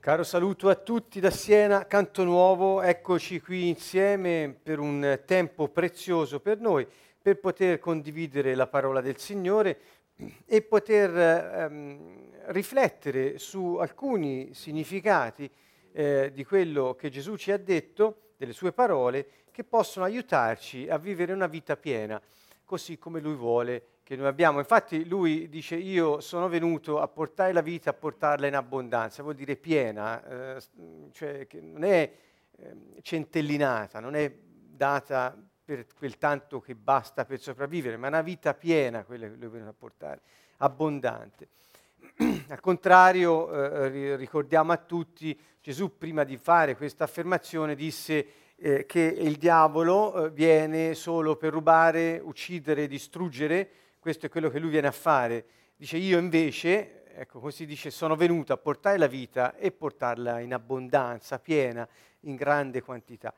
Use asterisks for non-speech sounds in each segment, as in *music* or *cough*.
Caro saluto a tutti da Siena, Canto Nuovo, eccoci qui insieme per un tempo prezioso per noi, per poter condividere la parola del Signore e poter ehm, riflettere su alcuni significati eh, di quello che Gesù ci ha detto, delle sue parole, che possono aiutarci a vivere una vita piena, così come Lui vuole che noi abbiamo. Infatti lui dice io sono venuto a portare la vita, a portarla in abbondanza, vuol dire piena, eh, cioè che non è eh, centellinata, non è data per quel tanto che basta per sopravvivere, ma è una vita piena quella che lui è venuto a portare, abbondante. *clears throat* Al contrario, eh, ricordiamo a tutti, Gesù prima di fare questa affermazione disse eh, che il diavolo eh, viene solo per rubare, uccidere, distruggere, questo è quello che lui viene a fare. Dice io invece, ecco così dice, sono venuto a portare la vita e portarla in abbondanza, piena, in grande quantità.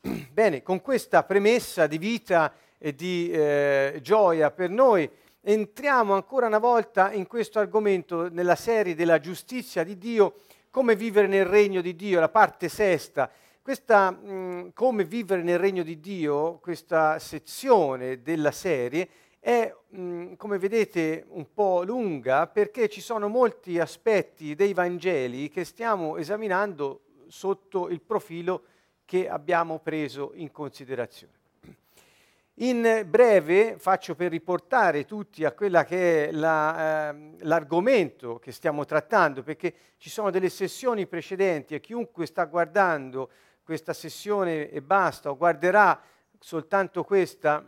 *clears throat* Bene, con questa premessa di vita e di eh, gioia per noi, entriamo ancora una volta in questo argomento nella serie della giustizia di Dio, come vivere nel regno di Dio, la parte sesta. Questa mh, come vivere nel regno di Dio, questa sezione della serie, è, mh, come vedete, un po' lunga perché ci sono molti aspetti dei Vangeli che stiamo esaminando sotto il profilo che abbiamo preso in considerazione. In breve faccio per riportare tutti a quella che è la, eh, l'argomento che stiamo trattando, perché ci sono delle sessioni precedenti e chiunque sta guardando questa sessione e basta, o guarderà soltanto questa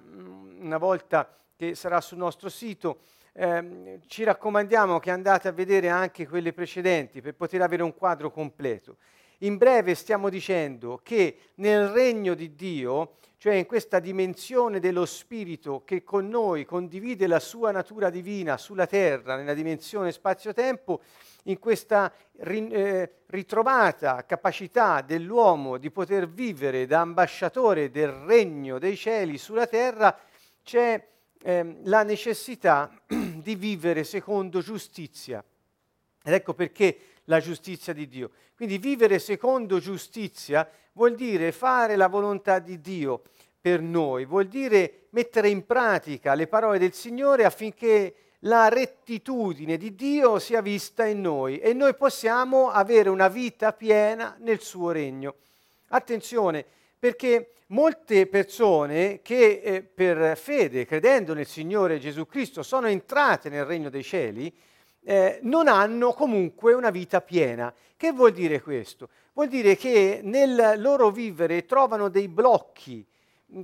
una volta che sarà sul nostro sito. Eh, ci raccomandiamo che andate a vedere anche quelle precedenti per poter avere un quadro completo. In breve stiamo dicendo che nel regno di Dio, cioè in questa dimensione dello Spirito che con noi condivide la sua natura divina sulla terra, nella dimensione spazio-tempo, in questa eh, ritrovata capacità dell'uomo di poter vivere da ambasciatore del regno dei cieli sulla terra, c'è eh, la necessità *clears throat* di vivere secondo giustizia. Ed ecco perché la giustizia di Dio. Quindi vivere secondo giustizia vuol dire fare la volontà di Dio per noi, vuol dire mettere in pratica le parole del Signore affinché la rettitudine di Dio sia vista in noi e noi possiamo avere una vita piena nel suo regno. Attenzione, perché molte persone che eh, per fede, credendo nel Signore Gesù Cristo, sono entrate nel regno dei cieli, eh, non hanno comunque una vita piena. Che vuol dire questo? Vuol dire che nel loro vivere trovano dei blocchi,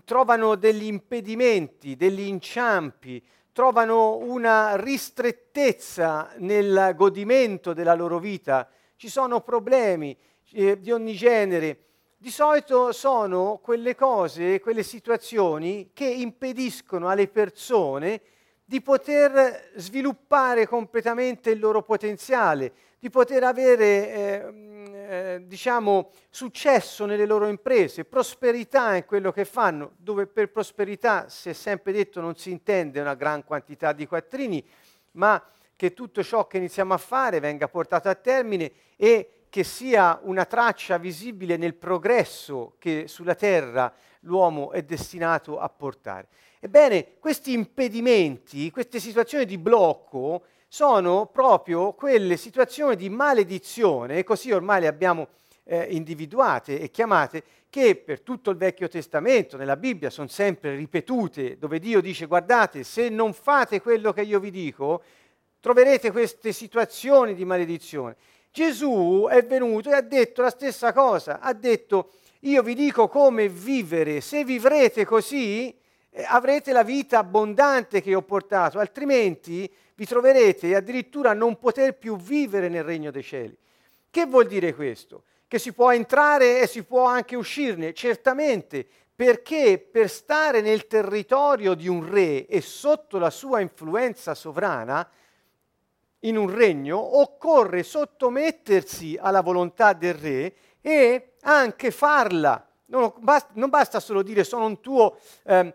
trovano degli impedimenti, degli inciampi, trovano una ristrettezza nel godimento della loro vita, ci sono problemi eh, di ogni genere di solito sono quelle cose, quelle situazioni che impediscono alle persone di poter sviluppare completamente il loro potenziale, di poter avere, eh, eh, diciamo, successo nelle loro imprese, prosperità in quello che fanno, dove per prosperità, si è sempre detto, non si intende una gran quantità di quattrini, ma che tutto ciò che iniziamo a fare venga portato a termine e che sia una traccia visibile nel progresso che sulla terra l'uomo è destinato a portare. Ebbene, questi impedimenti, queste situazioni di blocco sono proprio quelle situazioni di maledizione, così ormai le abbiamo eh, individuate e chiamate, che per tutto il Vecchio Testamento, nella Bibbia, sono sempre ripetute, dove Dio dice guardate, se non fate quello che io vi dico, troverete queste situazioni di maledizione. Gesù è venuto e ha detto la stessa cosa, ha detto io vi dico come vivere, se vivrete così eh, avrete la vita abbondante che ho portato, altrimenti vi troverete addirittura a non poter più vivere nel regno dei cieli. Che vuol dire questo? Che si può entrare e si può anche uscirne, certamente, perché per stare nel territorio di un re e sotto la sua influenza sovrana, in un regno, occorre sottomettersi alla volontà del re e anche farla. Non basta, non basta solo dire sono un, tuo, eh,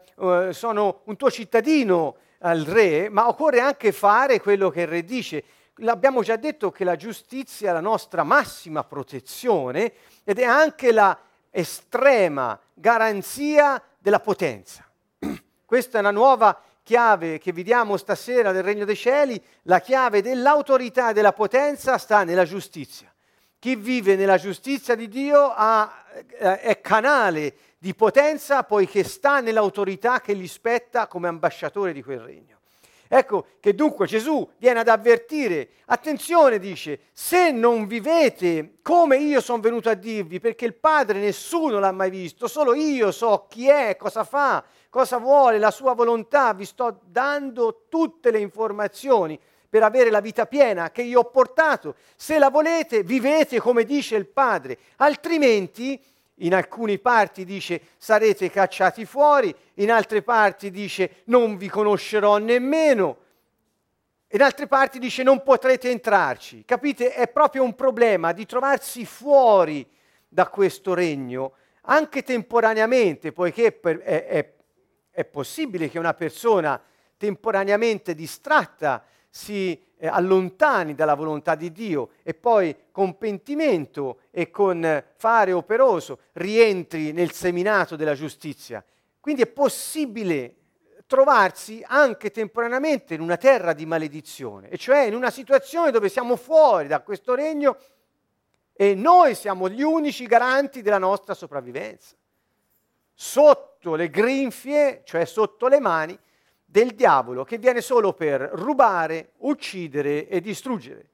sono un tuo cittadino al re, ma occorre anche fare quello che il re dice. L'abbiamo già detto che la giustizia è la nostra massima protezione ed è anche la estrema garanzia della potenza. *clears throat* Questa è una nuova chiave che vediamo stasera del Regno dei Cieli, la chiave dell'autorità e della potenza sta nella giustizia. Chi vive nella giustizia di Dio ha, eh, è canale di potenza poiché sta nell'autorità che gli spetta come ambasciatore di quel regno. Ecco che dunque Gesù viene ad avvertire, attenzione dice, se non vivete come io sono venuto a dirvi, perché il Padre nessuno l'ha mai visto, solo io so chi è, cosa fa, cosa vuole, la sua volontà, vi sto dando tutte le informazioni per avere la vita piena che io ho portato. Se la volete, vivete come dice il Padre, altrimenti in alcune parti dice sarete cacciati fuori, in altre parti dice non vi conoscerò nemmeno, in altre parti dice non potrete entrarci. Capite? È proprio un problema di trovarsi fuori da questo regno, anche temporaneamente, poiché è, è, è possibile che una persona temporaneamente distratta si eh, allontani dalla volontà di Dio e poi con pentimento e con fare operoso rientri nel seminato della giustizia. Quindi è possibile trovarsi anche temporaneamente in una terra di maledizione, e cioè in una situazione dove siamo fuori da questo regno e noi siamo gli unici garanti della nostra sopravvivenza. Sotto le grinfie, cioè sotto le mani del diavolo che viene solo per rubare, uccidere e distruggere.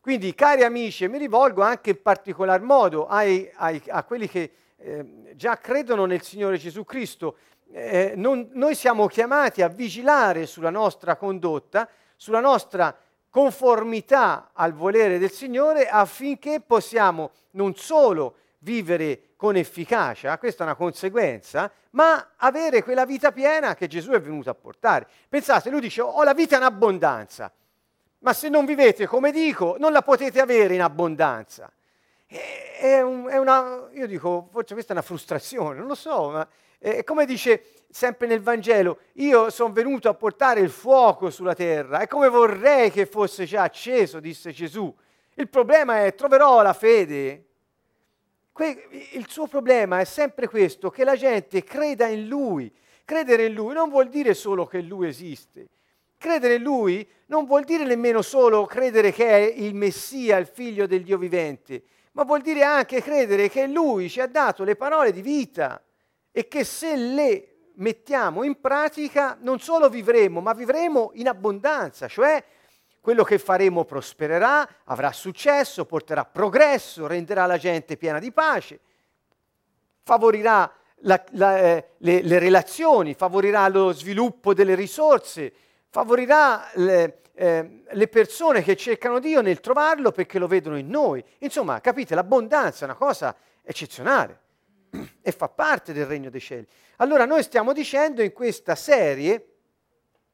Quindi, cari amici, mi rivolgo anche in particolar modo ai, ai, a quelli che eh, già credono nel Signore Gesù Cristo, eh, non, noi siamo chiamati a vigilare sulla nostra condotta, sulla nostra conformità al volere del Signore affinché possiamo non solo vivere con efficacia, questa è una conseguenza, ma avere quella vita piena che Gesù è venuto a portare. Pensate, lui dice, ho la vita in abbondanza, ma se non vivete come dico, non la potete avere in abbondanza. È, è una, io dico, forse questa è una frustrazione, non lo so, ma è come dice sempre nel Vangelo, io sono venuto a portare il fuoco sulla terra, è come vorrei che fosse già acceso, disse Gesù. Il problema è, troverò la fede? Il suo problema è sempre questo, che la gente creda in lui. Credere in lui non vuol dire solo che lui esiste. Credere in lui non vuol dire nemmeno solo credere che è il Messia, il figlio del Dio vivente, ma vuol dire anche credere che lui ci ha dato le parole di vita e che se le mettiamo in pratica non solo vivremo, ma vivremo in abbondanza, cioè quello che faremo prospererà, avrà successo, porterà progresso, renderà la gente piena di pace, favorirà la, la, eh, le, le, relazioni, favorirà lo sviluppo delle risorse, favorirà le, eh, le, persone che cercano Dio nel trovarlo perché lo vedono in noi. Insomma, capite, l'abbondanza è una cosa eccezionale *clears throat* e fa parte del regno dei cieli. Allora noi stiamo dicendo in questa serie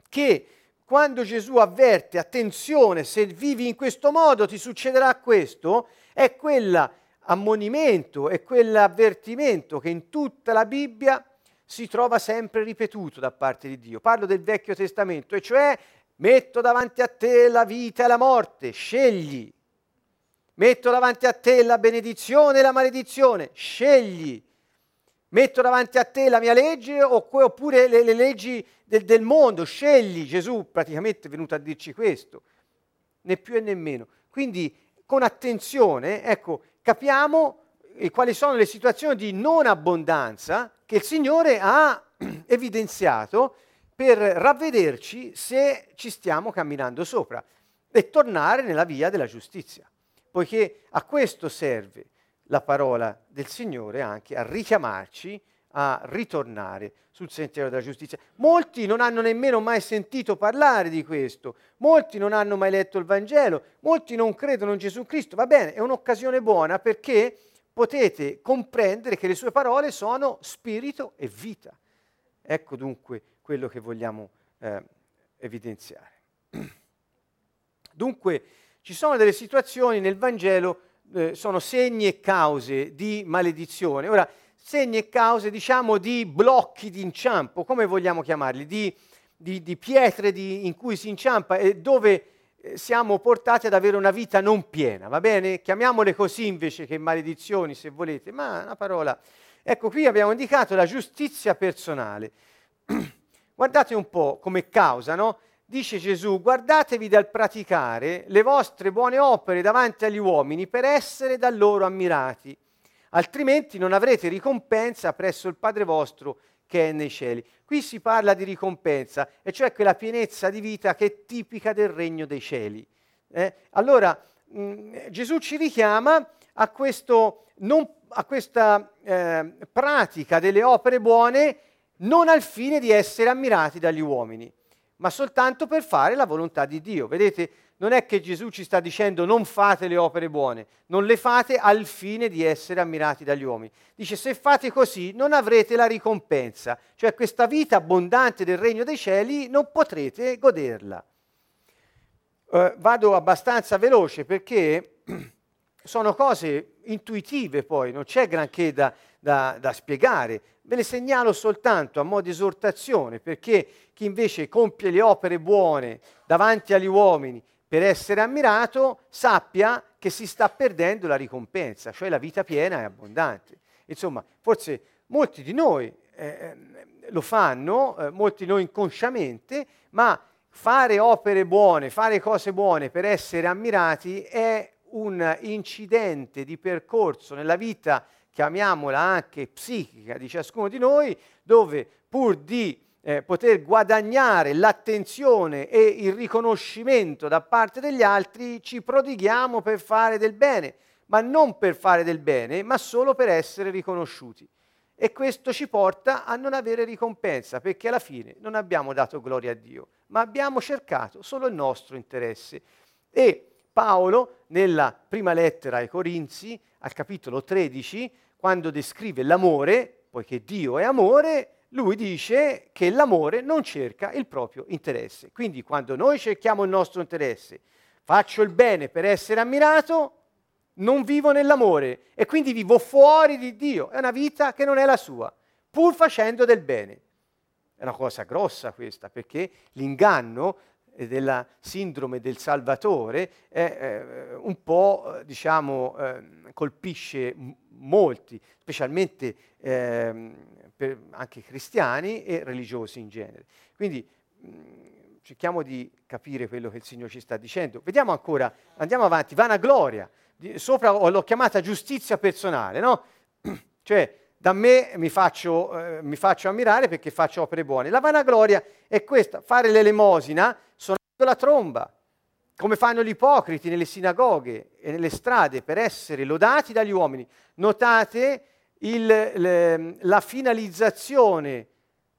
che quando Gesù avverte, attenzione, se vivi in questo modo ti succederà questo, è quell'ammonimento, è quell'avvertimento che in tutta la Bibbia si trova sempre ripetuto da parte di Dio. Parlo del Vecchio Testamento, e cioè metto davanti a te la vita e la morte, scegli. Metto davanti a te la benedizione e la maledizione, scegli metto davanti a te la mia legge oppure le, le leggi del, del, mondo, scegli. Gesù praticamente è venuto a dirci questo, né più e né meno. Quindi con attenzione, ecco, capiamo eh, quali sono le situazioni di non abbondanza che il Signore ha *clears throat* evidenziato per ravvederci se ci stiamo camminando sopra e tornare nella via della giustizia, poiché a questo serve la parola del Signore anche a richiamarci a ritornare sul sentiero della giustizia. Molti non hanno nemmeno mai sentito parlare di questo, molti non hanno mai letto il Vangelo, molti non credono in Gesù Cristo. Va bene, è un'occasione buona perché potete comprendere che le sue parole sono spirito e vita. Ecco dunque quello che vogliamo eh, evidenziare. *clears throat* Dunque ci sono delle situazioni nel Vangelo eh, sono segni e cause di maledizione. Ora, segni e cause, diciamo, di blocchi di inciampo, come vogliamo chiamarli, di, di, di pietre di, in cui si inciampa e dove eh, siamo portati ad avere una vita non piena, va bene? Chiamiamole così invece che maledizioni, se volete, ma una parola. Ecco, qui abbiamo indicato la giustizia personale. *clears throat* Guardate un po' come causa, no? Dice Gesù, guardatevi dal praticare le vostre buone opere davanti agli uomini per essere da loro ammirati, altrimenti non avrete ricompensa presso il Padre vostro che è nei cieli. Qui si parla di ricompensa, e cioè quella pienezza di vita che è tipica del regno dei cieli. Eh? Allora, mh, mm, Gesù ci richiama a, questo, non, a questa eh, pratica delle opere buone non al fine di essere ammirati dagli uomini, ma soltanto per fare la volontà di Dio. Vedete, non è che Gesù ci sta dicendo non fate le opere buone, non le fate al fine di essere ammirati dagli uomini. Dice se fate così non avrete la ricompensa, cioè questa vita abbondante del regno dei cieli non potrete goderla. Uh, vado abbastanza veloce perché *clears throat* sono cose intuitive poi, non c'è granché da, da, da spiegare. Ve le segnalo soltanto a modo di esortazione perché chi invece compie le opere buone davanti agli uomini per essere ammirato, sappia che si sta perdendo la ricompensa, cioè la vita piena e abbondante. Insomma, forse molti di noi eh, lo fanno, eh, molti di noi inconsciamente, ma fare opere buone, fare cose buone per essere ammirati è un incidente di percorso nella vita, chiamiamola anche psichica di ciascuno di noi, dove pur di eh, poter guadagnare l'attenzione e il riconoscimento da parte degli altri, ci prodighiamo per fare del bene, ma non per fare del bene, ma solo per essere riconosciuti. E questo ci porta a non avere ricompensa, perché alla fine non abbiamo dato gloria a Dio, ma abbiamo cercato solo il nostro interesse. E Paolo, nella prima lettera ai Corinzi, al capitolo 13, quando descrive l'amore, poiché Dio è amore, lui dice che l'amore non cerca il proprio interesse. Quindi quando noi cerchiamo il nostro interesse, faccio il bene per essere ammirato, non vivo nell'amore e quindi vivo fuori di Dio. È una vita che non è la sua, pur facendo del bene. È una cosa grossa questa, perché l'inganno della sindrome del Salvatore eh, un po', diciamo, eh, colpisce molti, specialmente eh, per anche cristiani e religiosi in genere. Quindi mh, cerchiamo di capire quello che il Signore ci sta dicendo. Vediamo ancora, andiamo avanti, vanagloria. Sopra l'ho chiamata giustizia personale, no? *clears throat* cioè, da me mi faccio, eh, mi faccio, ammirare perché faccio opere buone. La vanagloria è questa, fare l'elemosina suonando la tromba, come fanno gli ipocriti nelle sinagoghe e nelle strade per essere lodati dagli uomini. Notate il, le, la finalizzazione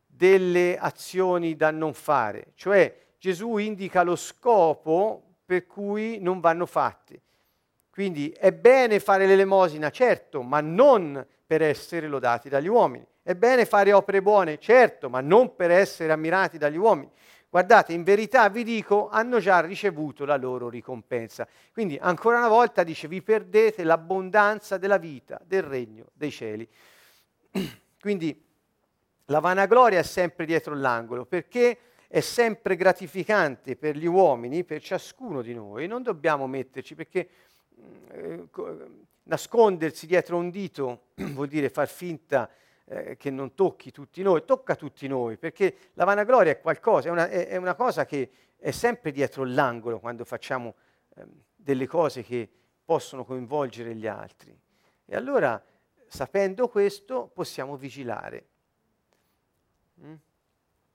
delle azioni da non fare, cioè Gesù indica lo scopo per cui non vanno fatte. Quindi è bene fare l'elemosina, certo, ma non per essere lodati dagli uomini. È bene fare opere buone, certo, ma non per essere ammirati dagli uomini. Guardate, in verità vi dico, hanno già ricevuto la loro ricompensa. Quindi ancora una volta dice, vi perdete l'abbondanza della vita, del regno dei cieli. *clears throat* Quindi la vanagloria è sempre dietro l'angolo, perché è sempre gratificante per gli uomini, per ciascuno di noi. Non dobbiamo metterci, perché eh, nascondersi dietro un dito *clears throat* vuol dire far finta eh, che non tocchi tutti noi, tocca tutti noi, perché la vanagloria è qualcosa, è una, è, è una cosa che è sempre dietro l'angolo quando facciamo eh, delle cose che possono coinvolgere gli altri. E allora, sapendo questo, possiamo vigilare. Mm?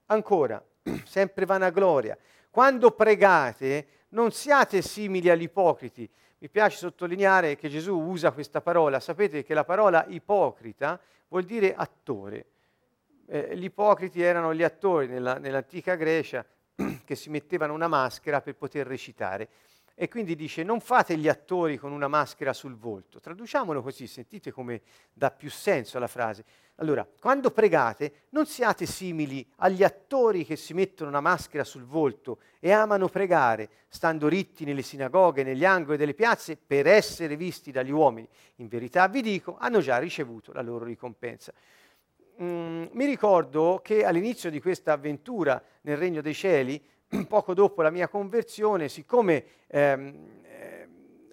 Ancora, *clears throat* sempre vanagloria. Quando pregate, non siate simili agli ipocriti. Mi piace sottolineare che Gesù usa questa parola. Sapete che la parola ipocrita vuol dire attore. Eh, gli ipocriti erano gli attori nella, nell'antica Grecia *clears throat* che si mettevano una maschera per poter recitare. E quindi dice non fate gli attori con una maschera sul volto. Traduciamolo così, sentite come dà più senso alla frase. Allora, quando pregate, non siate simili agli attori che si mettono una maschera sul volto e amano pregare, stando ritti nelle sinagoghe, negli angoli delle piazze, per essere visti dagli uomini. In verità vi dico, hanno già ricevuto la loro ricompensa. Mm, mi ricordo che all'inizio di questa avventura nel Regno dei Cieli, *clears throat* poco dopo la mia conversione, siccome ehm, eh,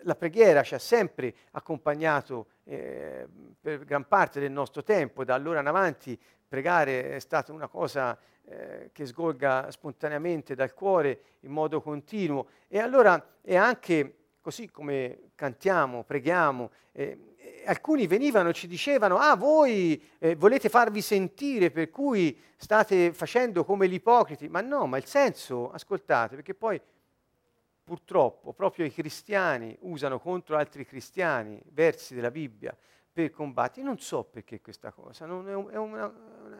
la preghiera ci ha sempre accompagnato eh, per gran parte del nostro tempo, da allora in avanti pregare è stata una cosa eh, che sgorga spontaneamente dal cuore in modo continuo. E allora è anche così come cantiamo, preghiamo, eh, alcuni venivano e ci dicevano, ah voi eh, volete farvi sentire per cui state facendo come gli ipocriti, ma no, ma il senso, ascoltate, perché poi purtroppo proprio i cristiani usano contro altri cristiani versi della Bibbia per combattere, non so perché questa cosa, è, un, è, una,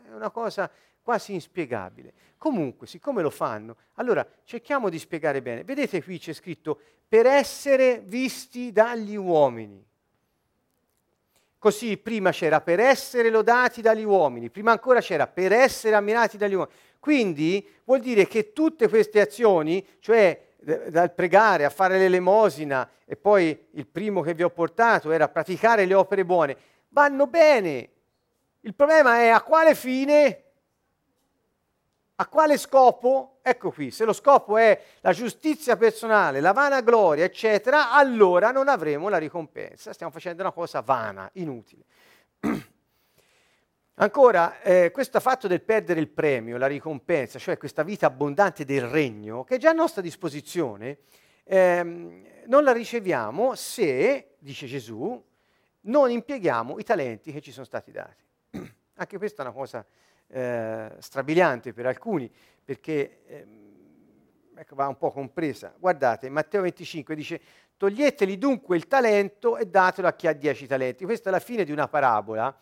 è una cosa quasi inspiegabile. Comunque, siccome lo fanno, allora cerchiamo di spiegare bene. Vedete qui c'è scritto per essere visti dagli uomini. Così prima c'era per essere lodati dagli uomini, prima ancora c'era per essere ammirati dagli uomini. Quindi vuol dire che tutte queste azioni, cioè dal pregare a fare l'elemosina e poi il primo che vi ho portato era praticare le opere buone, vanno bene. Il problema è a quale fine a quale scopo? Ecco qui, se lo scopo è la giustizia personale, la vanagloria, eccetera, allora non avremo la ricompensa. Stiamo facendo una cosa vana, inutile. *clears throat* Ancora, eh, questo fatto del perdere il premio, la ricompensa, cioè questa vita abbondante del regno, che è già a nostra disposizione, ehm, non la riceviamo se, dice Gesù, non impieghiamo i talenti che ci sono stati dati. *clears throat* Anche questa è una cosa eh, strabiliante per alcuni, perché eh, ecco, va un po' compresa. Guardate, Matteo 25 dice, toglieteli dunque il talento e datelo a chi ha dieci talenti. Questa è la fine di una parabola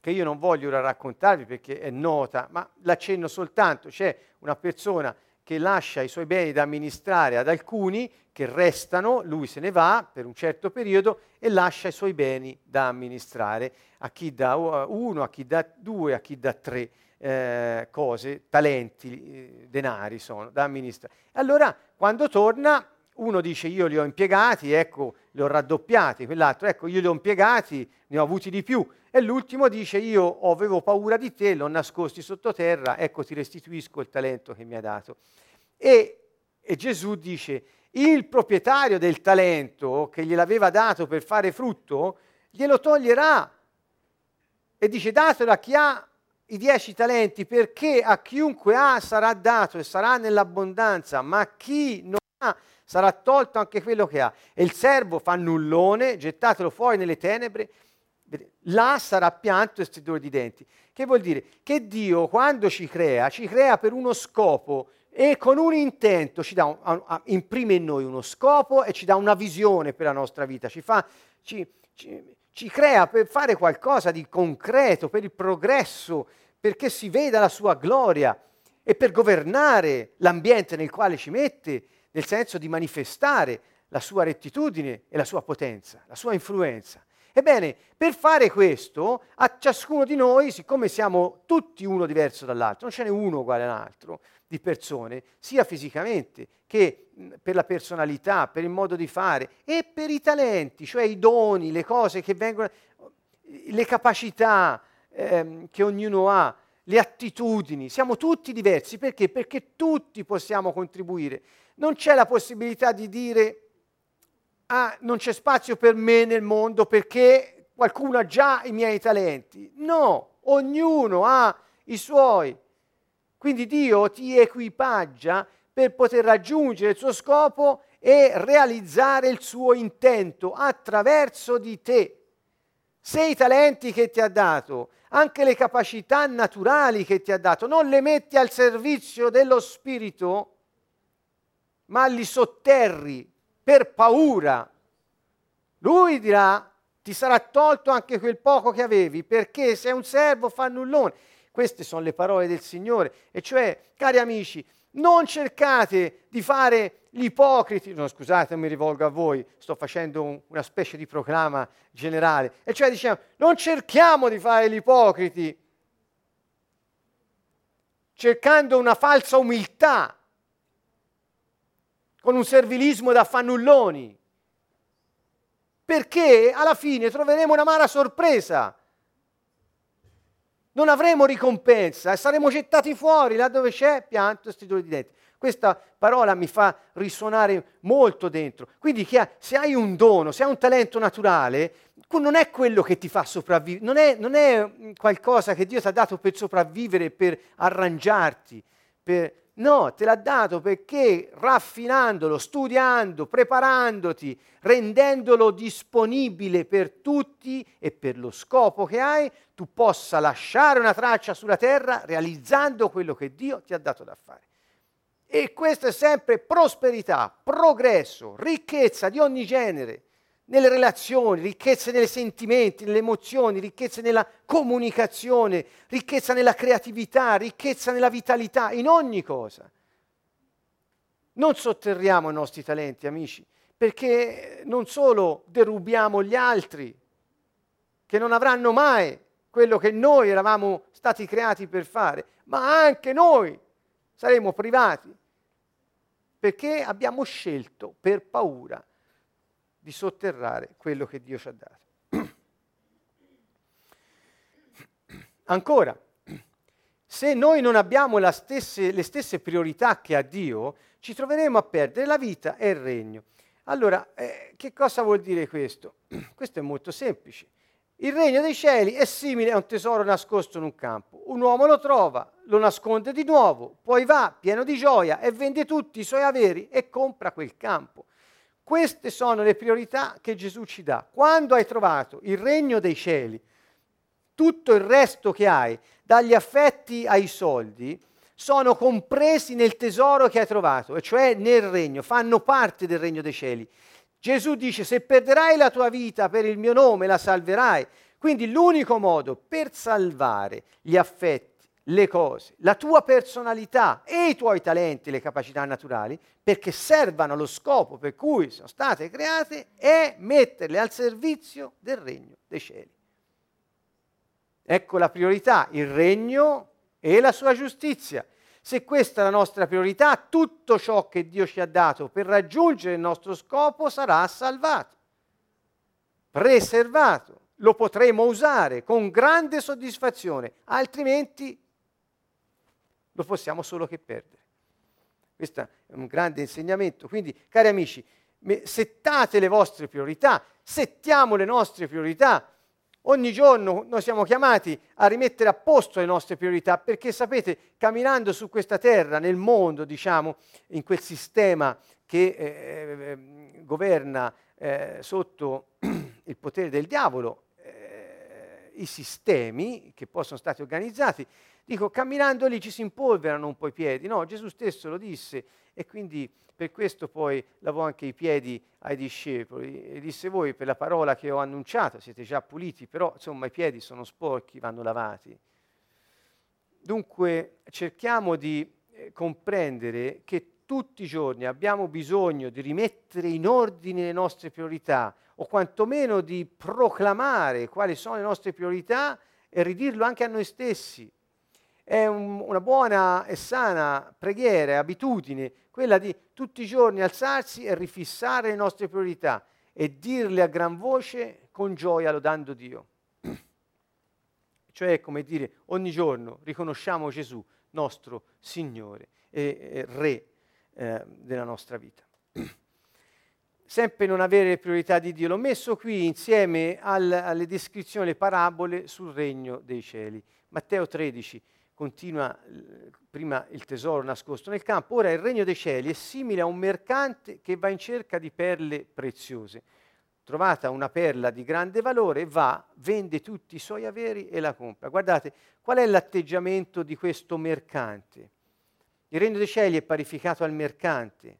che io non voglio ora raccontarvi perché è nota, ma l'accenno soltanto. C'è una persona che lascia i suoi beni da amministrare ad alcuni che restano, lui se ne va per un certo periodo e lascia i suoi beni da amministrare a chi dà uno, a chi dà due, a chi dà tre eh, cose, talenti, eh, denari sono da amministrare. Allora, quando torna, uno dice io li ho impiegati, ecco, li ho raddoppiati, quell'altro, ecco, io li ho impiegati, ne ho avuti di più. E l'ultimo dice io avevo paura di te, l'ho nascosti sottoterra, ecco ti restituisco il talento che mi hai dato. E, e Gesù dice, il proprietario del talento che gliel'aveva dato per fare frutto, glielo toglierà. E dice datelo a chi ha i dieci talenti perché a chiunque ha sarà dato e sarà nell'abbondanza, ma chi non ha sarà tolto anche quello che ha. E il servo fa nullone, gettatelo fuori nelle tenebre, là sarà pianto e stridore di denti. Che vuol dire? Che Dio quando ci crea, ci crea per uno scopo e con un intento, ci un, imprime in noi uno scopo e ci dà una visione per la nostra vita, ci fa... Ci, ci, ci crea per fare qualcosa di concreto, per il progresso, perché si veda la sua gloria e per governare l'ambiente nel quale ci mette, nel senso di manifestare la sua rettitudine e la sua potenza, la sua influenza. Ebbene, per fare questo, a ciascuno di noi, siccome siamo tutti uno diverso dall'altro, non ce n'è uno uguale all'altro, di persone, sia fisicamente che per la personalità, per il modo di fare e per i talenti, cioè i doni, le cose che vengono, le capacità ehm, che ognuno ha, le attitudini. Siamo tutti diversi perché? Perché tutti possiamo contribuire. Non c'è la possibilità di dire ah, non c'è spazio per me nel mondo perché qualcuno ha già i miei talenti. No, ognuno ha i suoi. Quindi Dio ti equipaggia per poter raggiungere il suo scopo e realizzare il suo intento attraverso di te. Se i talenti che ti ha dato, anche le capacità naturali che ti ha dato, non le metti al servizio dello Spirito, ma li sotterri per paura, lui dirà ti sarà tolto anche quel poco che avevi, perché sei un servo fa nullone. Queste sono le parole del Signore. E cioè, cari amici, non cercate di fare gli ipocriti, no scusate, mi rivolgo a voi, sto facendo un, una specie di proclama generale, e cioè diciamo, non cerchiamo di fare gli ipocriti cercando una falsa umiltà, con un servilismo da fannulloni, perché alla fine troveremo una mala sorpresa non avremo ricompensa e saremo gettati fuori là dove c'è pianto e stridore di denti. Questa parola mi fa risuonare molto dentro. Quindi se hai un dono, se hai un talento naturale, non è quello che ti fa sopravvivere, non è, non è qualcosa che Dio ti ha dato per sopravvivere, per arrangiarti, per, No, te l'ha dato perché raffinandolo, studiando, preparandoti, rendendolo disponibile per tutti e per lo scopo che hai, tu possa lasciare una traccia sulla terra realizzando quello che Dio ti ha dato da fare. E questo è sempre prosperità, progresso, ricchezza di ogni genere nelle relazioni, ricchezza nei sentimenti, nelle emozioni, ricchezza nella comunicazione, ricchezza nella creatività, ricchezza nella vitalità, in ogni cosa. Non sotterriamo i nostri talenti, amici, perché non solo derubiamo gli altri, che non avranno mai quello che noi eravamo stati creati per fare, ma anche noi saremo privati, perché abbiamo scelto per paura di sotterrare quello che Dio ci ha dato. *clears throat* Ancora, se noi non abbiamo stesse, le stesse priorità che ha Dio, ci troveremo a perdere la vita e il regno. Allora, eh, che cosa vuol dire questo? *clears throat* questo è molto semplice. Il regno dei cieli è simile a un tesoro nascosto in un campo. Un uomo lo trova, lo nasconde di nuovo, poi va pieno di gioia e vende tutti i suoi averi e compra quel campo. Queste sono le priorità che Gesù ci dà. Quando hai trovato il regno dei cieli, tutto il resto che hai, dagli affetti ai soldi, sono compresi nel tesoro che hai trovato, e cioè nel regno, fanno parte del regno dei cieli. Gesù dice, se perderai la tua vita per il mio nome, la salverai. Quindi l'unico modo per salvare gli affetti, le cose, la tua personalità e i tuoi talenti, le capacità naturali, perché servano allo scopo per cui sono state create, è metterle al servizio del regno dei cieli. Ecco la priorità, il regno e la sua giustizia. Se questa è la nostra priorità, tutto ciò che Dio ci ha dato per raggiungere il nostro scopo sarà salvato, preservato, lo potremo usare con grande soddisfazione, altrimenti lo possiamo solo che perdere. Questo è un grande insegnamento. Quindi, cari amici, settate le vostre priorità, settiamo le nostre priorità. Ogni giorno noi siamo chiamati a rimettere a posto le nostre priorità perché sapete, camminando su questa terra, nel mondo, diciamo, in quel sistema che eh, eh, governa eh, sotto il potere del diavolo, eh, i sistemi che possono stare organizzati, Dico, camminando lì ci si impolverano un po' i piedi. No, Gesù stesso lo disse e quindi per questo poi lavò anche i piedi ai discepoli e disse voi per la parola che ho annunciato siete già puliti, però insomma i piedi sono sporchi, vanno lavati. Dunque cerchiamo di eh, comprendere che tutti i giorni abbiamo bisogno di rimettere in ordine le nostre priorità o quantomeno di proclamare quali sono le nostre priorità e ridirlo anche a noi stessi è un, una buona e sana preghiera, abitudine, quella di tutti i giorni alzarsi e rifissare le nostre priorità e dirle a gran voce con gioia lodando Dio. *clears throat* Cioè, come dire, ogni giorno riconosciamo Gesù, nostro Signore e, e Re eh, della nostra vita. *clears throat* Sempre non avere priorità di Dio, l'ho messo qui insieme al, alle descrizioni, le parabole sul regno dei cieli. Matteo 13, continua prima il tesoro nascosto nel campo, ora il regno dei cieli è simile a un mercante che va in cerca di perle preziose. Trovata una perla di grande valore, va, vende tutti i suoi averi e la compra. Guardate, qual è l'atteggiamento di questo mercante? Il regno dei cieli è parificato al mercante.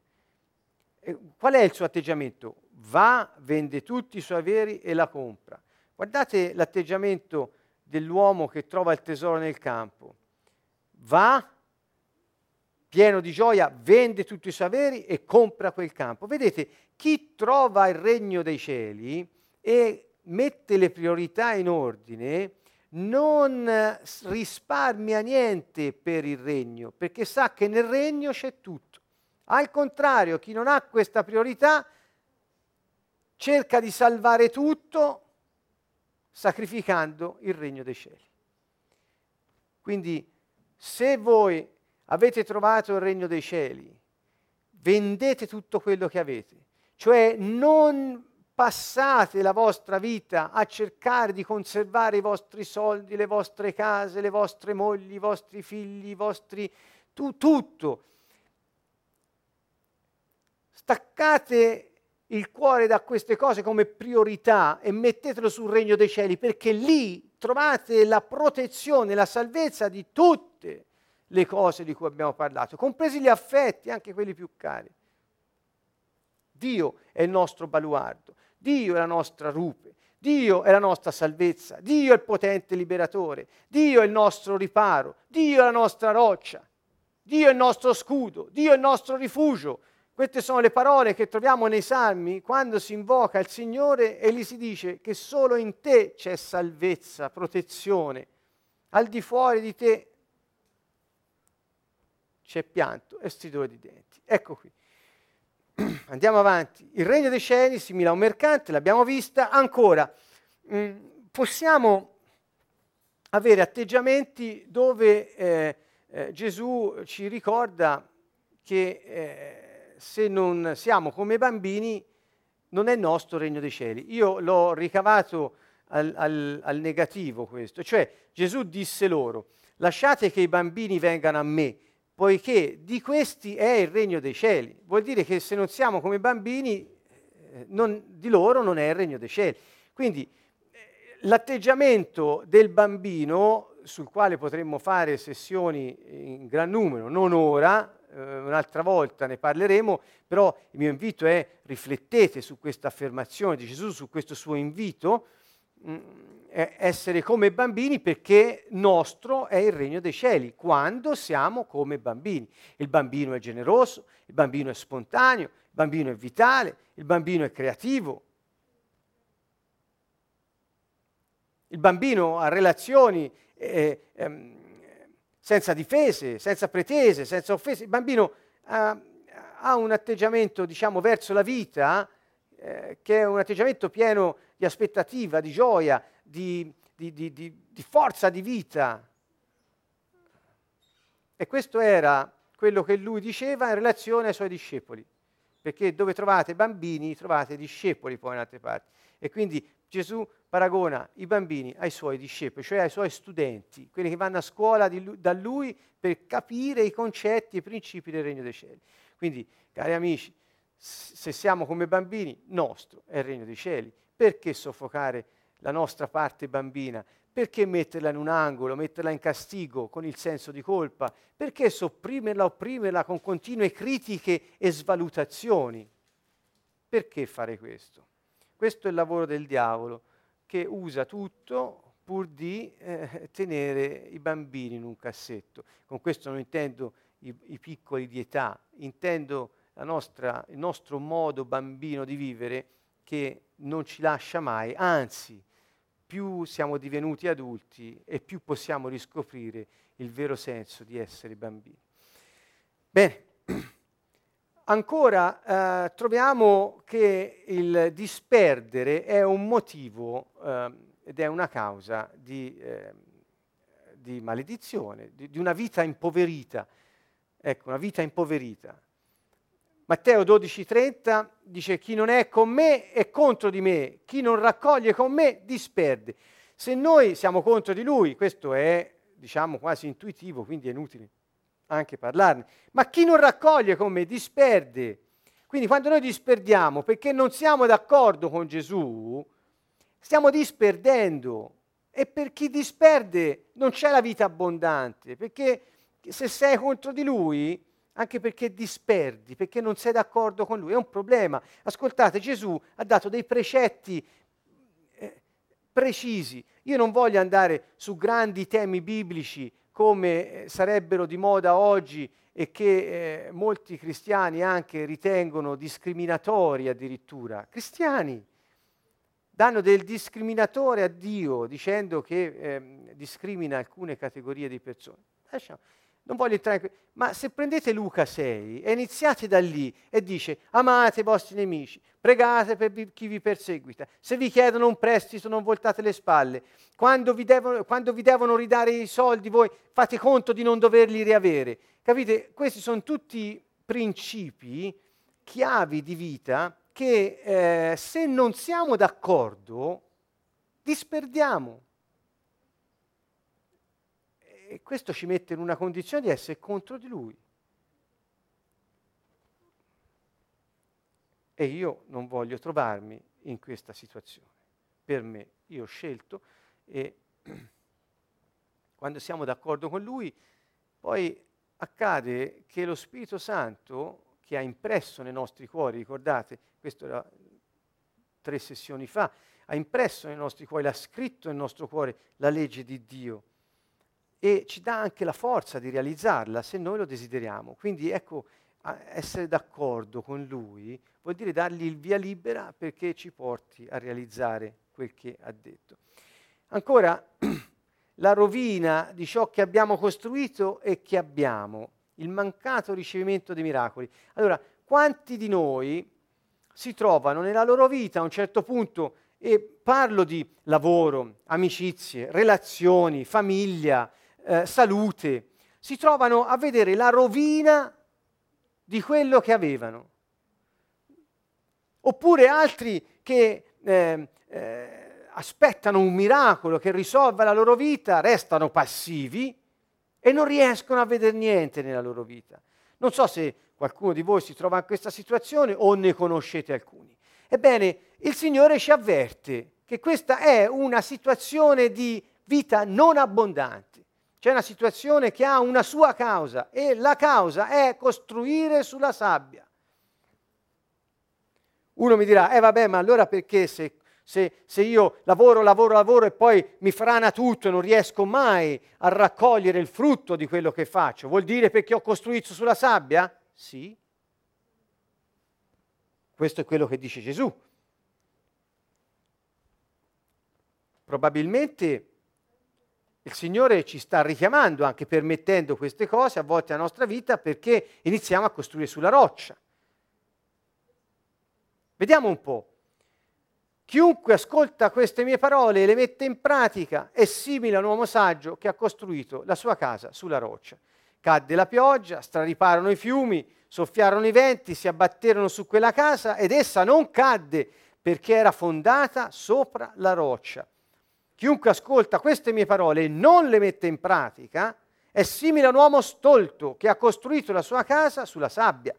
Qual è il suo atteggiamento? Va, vende tutti i suoi averi e la compra. Guardate l'atteggiamento dell'uomo che trova il tesoro nel campo va pieno di gioia, vende tutti i suoi averi e compra quel campo. Vedete, chi trova il regno dei cieli e mette le priorità in ordine, non risparmia niente per il regno, perché sa che nel regno c'è tutto. Al contrario, chi non ha questa priorità cerca di salvare tutto sacrificando il regno dei cieli. Quindi se voi avete trovato il regno dei cieli, vendete tutto quello che avete. Cioè non passate la vostra vita a cercare di conservare i vostri soldi, le vostre case, le vostre mogli, i vostri figli, i vostri... Tu, tutto. Staccate il cuore da queste cose come priorità e mettetelo sul regno dei cieli, perché lì trovate la protezione, la salvezza di tutte le cose di cui abbiamo parlato, compresi gli affetti, anche quelli più cari. Dio è il nostro baluardo, Dio è la nostra rupe, Dio è la nostra salvezza, Dio è il potente liberatore, Dio è il nostro riparo, Dio è la nostra roccia, Dio è il nostro scudo, Dio è il nostro rifugio, queste sono le parole che troviamo nei salmi quando si invoca il Signore e gli si dice che solo in te c'è salvezza, protezione. Al di fuori di te c'è pianto e stridore di denti. Ecco qui. *clears throat* Andiamo avanti. Il regno dei cieli simile a un mercante, l'abbiamo vista. Ancora, mh, mm, possiamo avere atteggiamenti dove eh, eh, Gesù ci ricorda che eh, se non siamo come bambini, non è nostro regno dei cieli. Io l'ho ricavato al, al, al negativo questo, cioè Gesù disse loro, lasciate che i bambini vengano a me, poiché di questi è il regno dei cieli. Vuol dire che se non siamo come bambini, eh, non, di loro non è il regno dei cieli. Quindi eh, l'atteggiamento del bambino, sul quale potremmo fare sessioni in gran numero, non ora, un'altra volta ne parleremo, però il mio invito è riflettete su questa affermazione di Gesù, su questo suo invito, mh, mm, essere come bambini perché nostro è il regno dei cieli, quando siamo come bambini. Il bambino è generoso, il bambino è spontaneo, il bambino è vitale, il bambino è creativo. Il bambino ha relazioni eh, ehm, senza difese, senza pretese, senza offese. Il bambino ha, ha un atteggiamento, diciamo, verso la vita eh, che è un atteggiamento pieno di aspettativa, di gioia, di, di, di, di forza di vita. E questo era quello che lui diceva in relazione ai suoi discepoli, perché dove trovate bambini trovate discepoli poi in altre parti. E quindi Gesù paragona i bambini ai suoi discepoli, cioè ai suoi studenti, quelli che vanno a scuola lui, da lui per capire i concetti e i principi del regno dei cieli. Quindi, cari amici, se siamo come bambini, nostro è il regno dei cieli. Perché soffocare la nostra parte bambina? Perché metterla in un angolo, metterla in castigo con il senso di colpa? Perché sopprimerla, opprimerla con continue critiche e svalutazioni? Perché fare questo? Questo è il lavoro del diavolo che usa tutto pur di eh, tenere i bambini in un cassetto. Con questo non intendo i, i piccoli di età, intendo nostra, il nostro modo bambino di vivere che non ci lascia mai, anzi, più siamo divenuti adulti e più possiamo riscoprire il vero senso di essere bambini. Bene, *clears throat* ancora eh, troviamo che il disperdere è un motivo eh, ed è una causa di, eh, di maledizione, di, di, una vita impoverita. Ecco, una vita impoverita. Matteo 12,30 dice chi non è con me è contro di me, chi non raccoglie con me disperde. Se noi siamo contro di lui, questo è diciamo quasi intuitivo, quindi è inutile anche parlarne. Ma chi non raccoglie con me disperde. Quindi quando noi disperdiamo perché non siamo d'accordo con Gesù, stiamo disperdendo. E per chi disperde non c'è la vita abbondante, perché se sei contro di lui, anche perché disperdi, perché non sei d'accordo con lui, è un problema. Ascoltate, Gesù ha dato dei precetti eh, precisi. Io non voglio andare su grandi temi biblici come eh, sarebbero di moda oggi e che eh, molti cristiani anche ritengono discriminatori addirittura. Cristiani danno del discriminatore a Dio dicendo che eh, discrimina alcune categorie di persone. Lasciamo. Non voglio entrare in... Ma se prendete Luca 6 e iniziate da lì e dice amate i vostri nemici, pregate per chi vi perseguita, se vi chiedono un prestito non voltate le spalle, quando vi, devono, quando vi devono ridare i soldi voi fate conto di non doverli riavere. Capite? Questi sono tutti principi, chiavi di vita che eh, se non siamo d'accordo disperdiamo e questo ci mette in una condizione di essere contro di lui. E io non voglio trovarmi in questa situazione. Per me, io ho scelto e *clears throat* quando siamo d'accordo con lui, poi accade che lo Spirito Santo, che ha impresso nei nostri cuori, ricordate, questo era tre sessioni fa, ha impresso nei nostri cuori, l'ha scritto nel nostro cuore la legge di Dio e ci dà anche la forza di realizzarla se noi lo desideriamo. Quindi ecco, essere d'accordo con lui vuol dire dargli il via libera perché ci porti a realizzare quel che ha detto. Ancora, *clears throat* la rovina di ciò che abbiamo costruito e che abbiamo, il mancato ricevimento dei miracoli. Allora, quanti di noi si trovano nella loro vita a un certo punto, e parlo di lavoro, amicizie, relazioni, famiglia, eh, salute, si trovano a vedere la rovina di quello che avevano. Oppure altri che eh, eh, aspettano un miracolo che risolva la loro vita, restano passivi e non riescono a vedere niente nella loro vita. Non so se qualcuno di voi si trova in questa situazione o ne conoscete alcuni. Ebbene, il Signore ci avverte che questa è una situazione di vita non abbondante. C'è una situazione che ha una sua causa e la causa è costruire sulla sabbia. Uno mi dirà, eh vabbè, ma allora perché se, se, se, io lavoro, lavoro, lavoro e poi mi frana tutto e non riesco mai a raccogliere il frutto di quello che faccio, vuol dire perché ho costruito sulla sabbia? Sì. Questo è quello che dice Gesù. Probabilmente il Signore ci sta richiamando, anche permettendo queste cose a volte nella nostra vita, perché iniziamo a costruire sulla roccia. Vediamo un po'. Chiunque ascolta queste mie parole e le mette in pratica è simile a un uomo saggio che ha costruito la sua casa sulla roccia. Cadde la pioggia, strariparono i fiumi, soffiarono i venti, si abbatterono su quella casa ed essa non cadde perché era fondata sopra la roccia. Chiunque ascolta queste mie parole e non le mette in pratica è simile a un uomo stolto che ha costruito la sua casa sulla sabbia.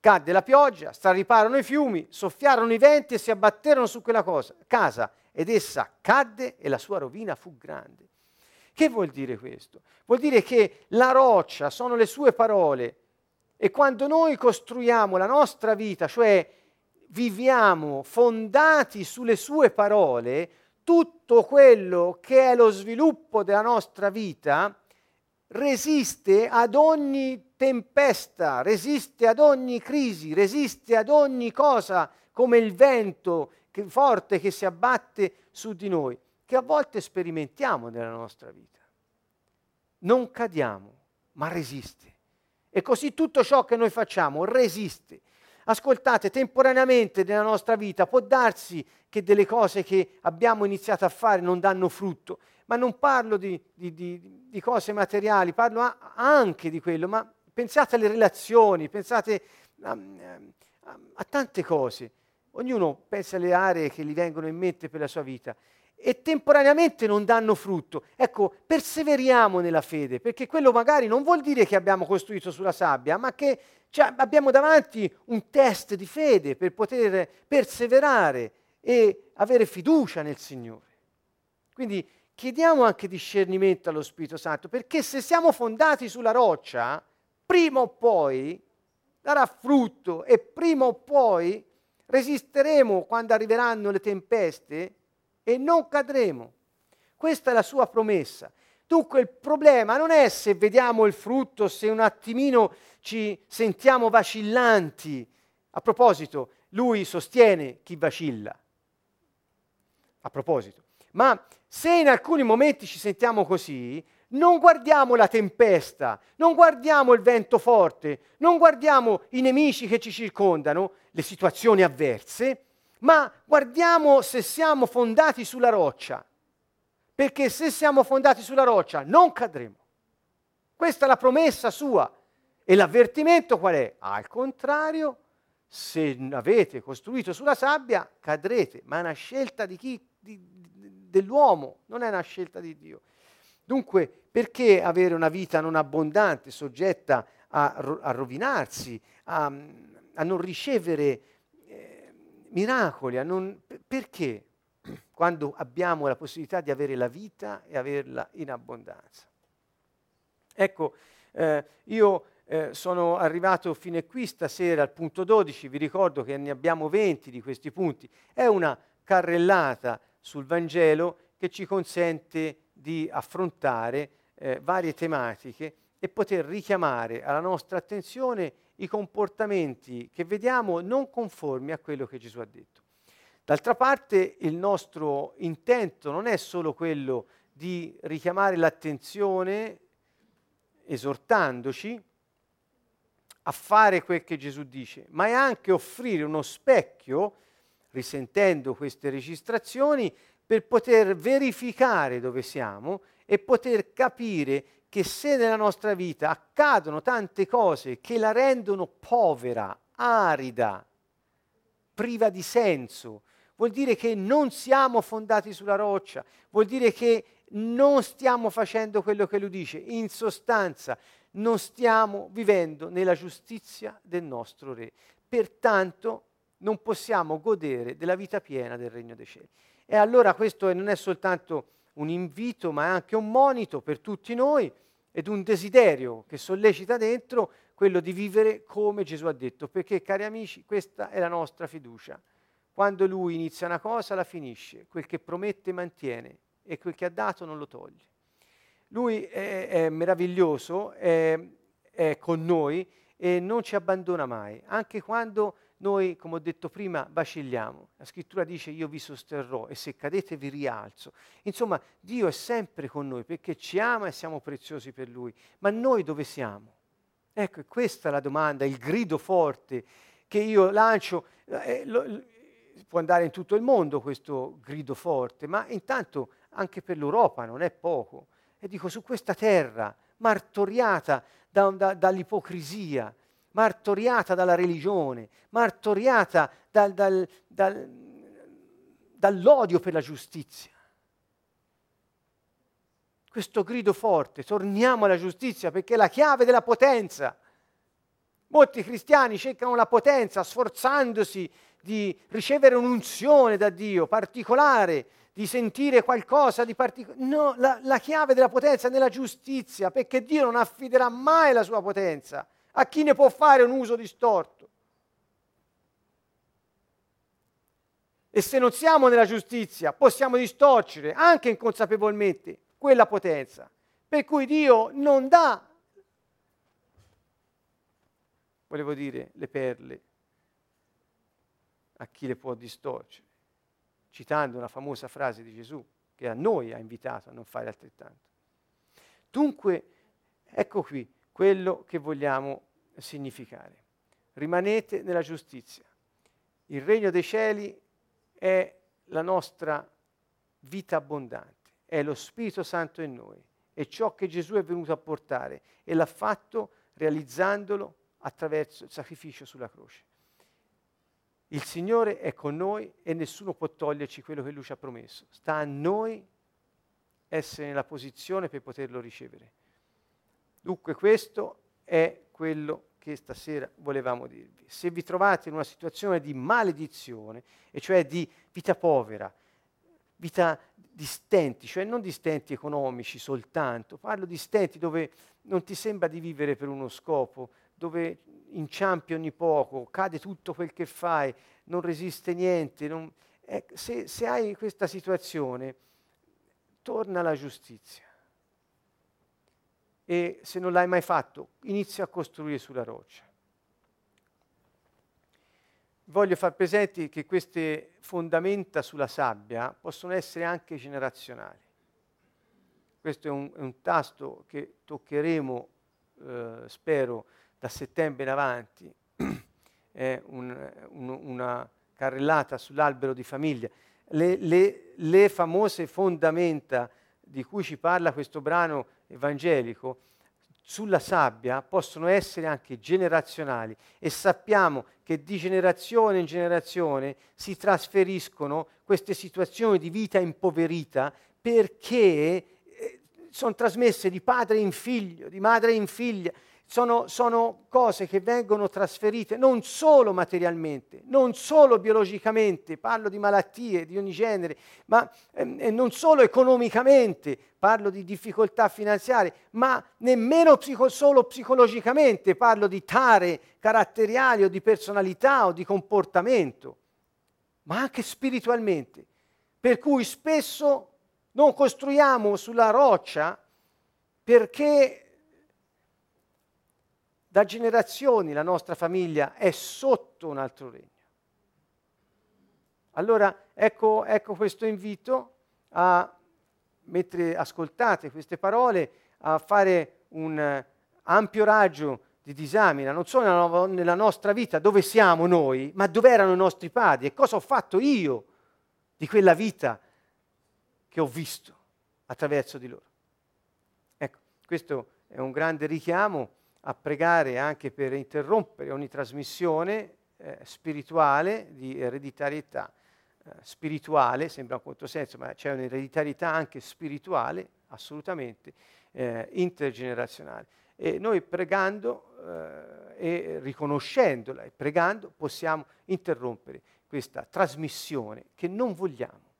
Cadde la pioggia, strariparono i fiumi, soffiarono i venti e si abbatterono su quella cosa, casa ed essa cadde e la sua rovina fu grande. Che vuol dire questo? Vuol dire che la roccia sono le sue parole e quando noi costruiamo la nostra vita, cioè viviamo fondati sulle sue parole, tutto quello che è lo sviluppo della nostra vita resiste ad ogni tempesta, resiste ad ogni crisi, resiste ad ogni cosa come il vento che, forte che si abbatte su di noi, che a volte sperimentiamo nella nostra vita. Non cadiamo, ma resiste. E così tutto ciò che noi facciamo resiste. Ascoltate, temporaneamente nella nostra vita può darsi che delle cose che abbiamo iniziato a fare non danno frutto, ma non parlo di, di, di, di cose materiali, parlo a, anche di quello, ma pensate alle relazioni, pensate a, a, a tante cose. Ognuno pensa alle aree che gli vengono in mente per la sua vita e temporaneamente non danno frutto. Ecco, perseveriamo nella fede, perché quello magari non vuol dire che abbiamo costruito sulla sabbia, ma che cioè, abbiamo davanti un test di fede per poter perseverare e avere fiducia nel Signore. Quindi chiediamo anche discernimento allo Spirito Santo, perché se siamo fondati sulla roccia, prima o poi darà frutto e prima o poi resisteremo quando arriveranno le tempeste e non cadremo. Questa è la sua promessa. Dunque il problema non è se vediamo il frutto, se un attimino ci sentiamo vacillanti. A proposito, lui sostiene chi vacilla. A proposito. Ma se in alcuni momenti ci sentiamo così, Non guardiamo la tempesta, non guardiamo il vento forte, non guardiamo i nemici che ci circondano, le situazioni avverse, ma guardiamo se siamo fondati sulla roccia. Perché se siamo fondati sulla roccia non cadremo. Questa è la promessa sua. E l'avvertimento qual è? Al contrario, se avete costruito sulla sabbia, cadrete. Ma è una scelta di chi? Di, dell'uomo, non è una scelta di Dio. Dunque, perché avere una vita non abbondante, soggetta a, a rovinarsi, a, a, non ricevere miracoli? Non, perché? Quando abbiamo la possibilità di avere la vita e averla in abbondanza. Ecco, eh, io eh, sono arrivato fino a qui stasera al punto 12, vi ricordo che ne abbiamo 20 di questi punti. È una carrellata sul Vangelo che ci consente di affrontare eh, varie tematiche e poter richiamare alla nostra attenzione i comportamenti che vediamo non conformi a quello che Gesù ha detto. D'altra parte il nostro intento non è solo quello di richiamare l'attenzione esortandoci a fare quel che Gesù dice, ma è anche offrire uno specchio, risentendo queste registrazioni, per poter verificare dove siamo e poter capire che se nella nostra vita accadono tante cose che la rendono povera, arida, priva di senso, vuol dire che non siamo fondati sulla roccia, vuol dire che non stiamo facendo quello che lui dice. In sostanza, non stiamo vivendo nella giustizia del nostro Re. Pertanto non possiamo godere della vita piena del Regno dei Cieli. E allora questo non è soltanto un invito, ma è anche un monito per tutti noi ed un desiderio che sollecita dentro quello di vivere come Gesù ha detto, perché cari amici, questa è la nostra fiducia. Quando lui inizia una cosa la finisce, quel che promette mantiene e quel che ha dato non lo toglie. Lui è, è meraviglioso, è, è con noi e non ci abbandona mai, anche quando noi, come ho detto prima, vacilliamo. La scrittura dice io vi sosterrò e se cadete vi rialzo. Insomma, Dio è sempre con noi perché ci ama e siamo preziosi per Lui. Ma noi dove siamo? Ecco, questa è la domanda, il grido forte che io lancio. Eh, lo, può andare in tutto il mondo questo grido forte, ma intanto anche per l'Europa non è poco. E dico, su questa terra martoriata da, da, dall'ipocrisia, martoriata dalla religione, martoriata dal, dal, dal, dall'odio per la giustizia. Questo grido forte, torniamo alla giustizia perché è la chiave della potenza. Molti cristiani cercano la potenza sforzandosi di ricevere un'unzione da Dio particolare, di sentire qualcosa di particolare. No, la, la chiave della potenza è nella giustizia, perché Dio non affiderà mai la sua potenza a chi ne può fare un uso distorto. E se non siamo nella giustizia, possiamo distorcere anche inconsapevolmente quella potenza. Per cui Dio non dà, volevo dire, le perle a chi le può distorcere, citando una famosa frase di Gesù che a noi ha invitato a non fare altrettanto. Dunque, ecco qui quello che vogliamo significare. Rimanete nella giustizia. Il regno dei cieli è la nostra vita abbondante, è lo Spirito Santo in noi, è ciò che Gesù è venuto a portare e l'ha fatto realizzandolo attraverso il sacrificio sulla croce. Il Signore è con noi e nessuno può toglierci quello che Lui ci ha promesso. Sta a noi essere nella posizione per poterlo ricevere. Dunque questo è quello che stasera volevamo dirvi. Se vi trovate in una situazione di maledizione, e cioè di vita povera, vita di stenti, cioè non di stenti economici soltanto, parlo di stenti dove non ti sembra di vivere per uno scopo, dove inciampi ogni poco, cade tutto quel che fai, non resiste niente. Non... Eh, se, se hai questa situazione, torna alla giustizia. E se non l'hai mai fatto, inizia a costruire sulla roccia. Voglio far presente che queste fondamenta sulla sabbia possono essere anche generazionali. questo è un, è un tasto che toccheremo, eh, spero, da settembre in avanti, *clears throat* è un, un, una carrellata sull'albero di famiglia. Le, le, le famose fondamenta di cui ci parla questo brano evangelico sulla sabbia possono essere anche generazionali e sappiamo che di generazione in generazione si trasferiscono queste situazioni di vita impoverita perché eh, sono trasmesse di padre in figlio, di madre in figlia. Sono, sono, cose che vengono trasferite non solo materialmente, non solo biologicamente, parlo di malattie di ogni genere, ma eh, non solo economicamente, parlo di difficoltà finanziarie, ma nemmeno psico- solo psicologicamente, parlo di tare caratteriali o di personalità o di comportamento, ma anche spiritualmente. Per cui spesso non costruiamo sulla roccia perché da generazioni la nostra famiglia è sotto un altro regno. Allora ecco, ecco questo invito a, mentre ascoltate queste parole, a fare un ampio raggio di disamina, non solo nella nostra vita, dove siamo noi, ma dove erano i nostri padri e cosa ho fatto io di quella vita che ho visto attraverso di loro. Ecco, questo è un grande richiamo a pregare anche per interrompere ogni trasmissione eh, spirituale di ereditarietà. Eh, spirituale, sembra un controsenso, ma c'è un'ereditarietà anche spirituale, assolutamente, eh, intergenerazionale. E noi pregando eh, e riconoscendola e pregando possiamo interrompere questa trasmissione che non vogliamo.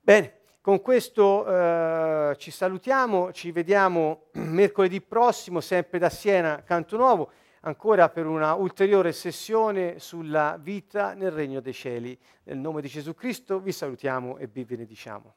Bene, con questo eh, ci salutiamo, ci vediamo *clears throat* mercoledì prossimo, sempre da Siena, Canto Nuovo, ancora per una ulteriore sessione sulla vita nel Regno dei Cieli. Nel nome di Gesù Cristo vi salutiamo e vi benediciamo.